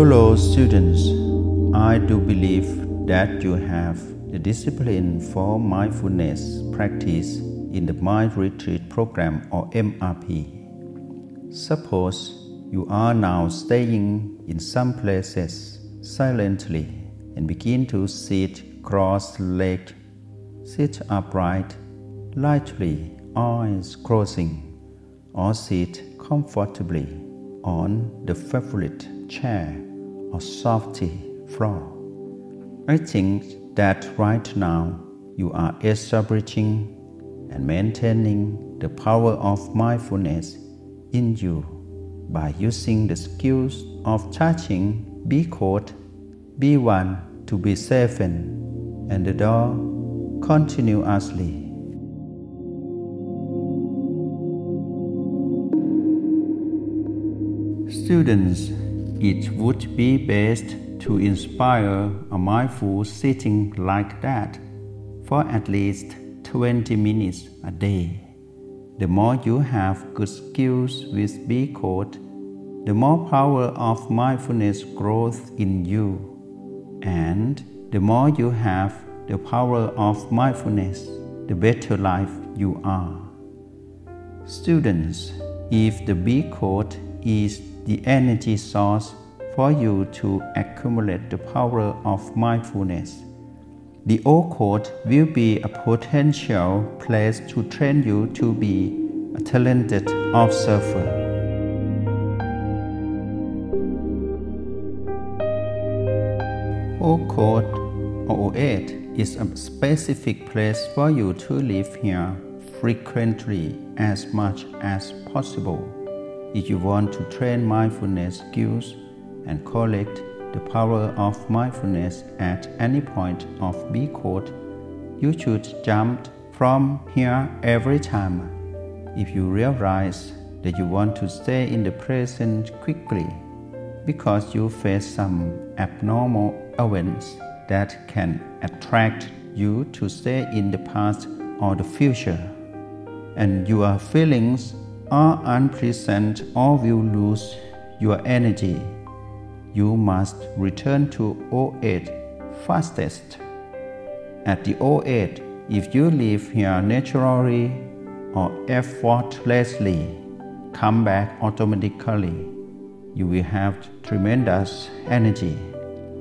Fellow students, I do believe that you have the discipline for mindfulness practice in the Mind Retreat Program or MRP. Suppose you are now staying in some places silently and begin to sit cross legged, sit upright, lightly, eyes closing, or sit comfortably on the favorite chair or softy floor. I think that right now you are establishing and maintaining the power of mindfulness in you by using the skills of touching B code, be one to be seven, and the door continuously. Students, it would be best to inspire a mindful sitting like that for at least 20 minutes a day. The more you have good skills with B code, the more power of mindfulness grows in you. And the more you have the power of mindfulness, the better life you are. Students, if the B code is the energy source for you to accumulate the power of mindfulness, the O Code will be a potential place to train you to be a talented observer. O Code or O8 is a specific place for you to live here frequently as much as possible. If you want to train mindfulness skills and collect the power of mindfulness at any point of B code, you should jump from here every time. If you realize that you want to stay in the present quickly because you face some abnormal events that can attract you to stay in the past or the future, and your feelings are unpleasant or will lose your energy, you must return to O8 fastest. At the O8, if you live here naturally or effortlessly, come back automatically. You will have tremendous energy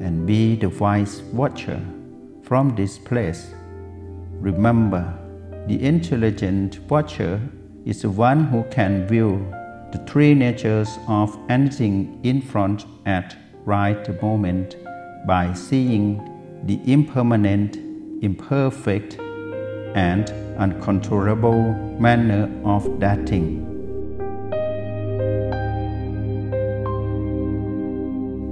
and be the wise watcher from this place. Remember, the intelligent watcher is the one who can view the three natures of anything in front at right moment by seeing the impermanent, imperfect, and uncontrollable manner of that thing.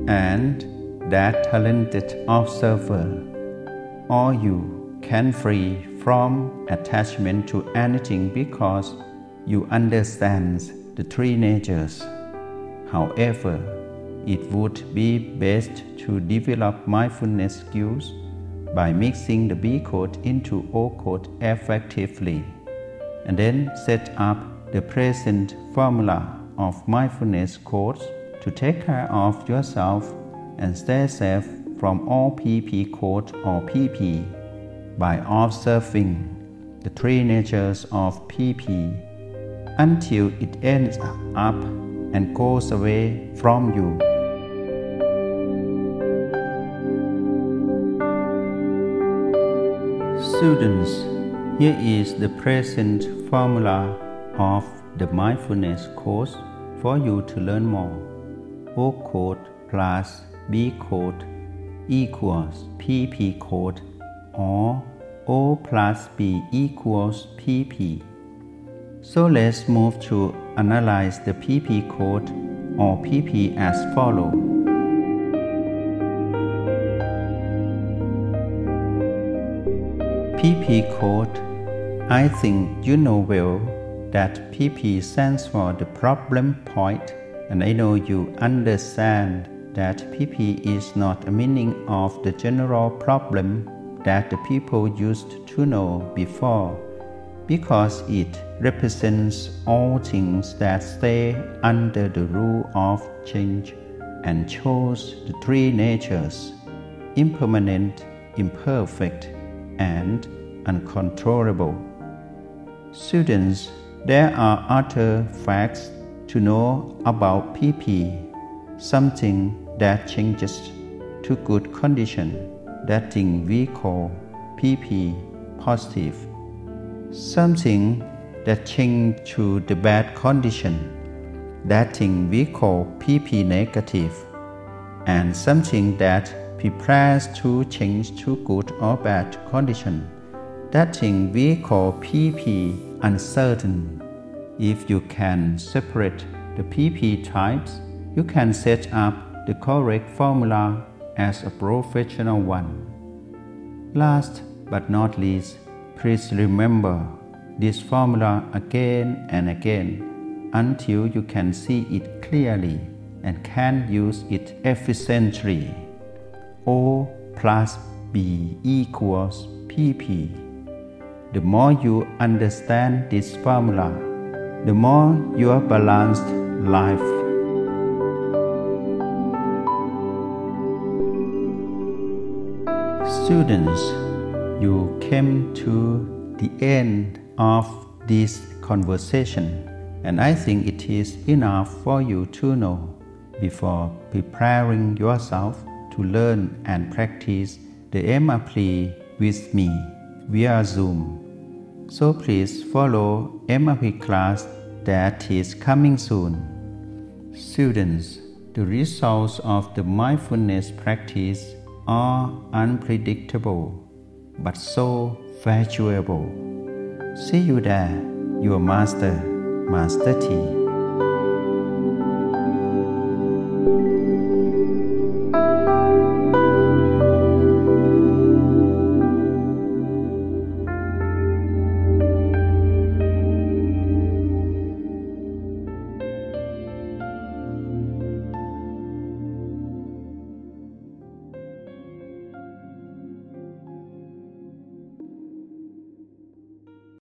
And that talented observer, or you can free from attachment to anything because you understand the three natures. However, it would be best to develop mindfulness skills by mixing the B code into O code effectively, and then set up the present formula of mindfulness codes to take care of yourself and stay safe from all PP code or PP by observing the three natures of PP until it ends up and goes away from you. Students, here is the present formula of the mindfulness codes for you to learn more. O code plus B code equals PP code or O plus B equals PP. So let's move to analyze the PP code or PP as follow. PP code I think you know well that PP stands for the problem point and I know you understand that PP is not a meaning of the general problem that the people used to know before because it represents all things that stay under the rule of change and shows the three natures impermanent, imperfect, and uncontrollable. Students, there are other facts to know about PP, something that changes to good condition, that thing we call PP positive, something that change to the bad condition, that thing we call PP negative, and something that prepares to change to good or bad condition, that thing we call PP uncertain. If you can separate the PP types, you can set up the correct formula as a professional one. Last but not least, please remember this formula again and again until you can see it clearly and can use it efficiently. O plus B equals PP. The more you understand this formula, the more your balanced life. Students, you came to the end of this conversation, and I think it is enough for you to know before preparing yourself to learn and practice the MRP with me via Zoom. So please follow MRP class that is coming soon. Students, the results of the mindfulness practice are unpredictable but so valuable. See you there, your master, Master T.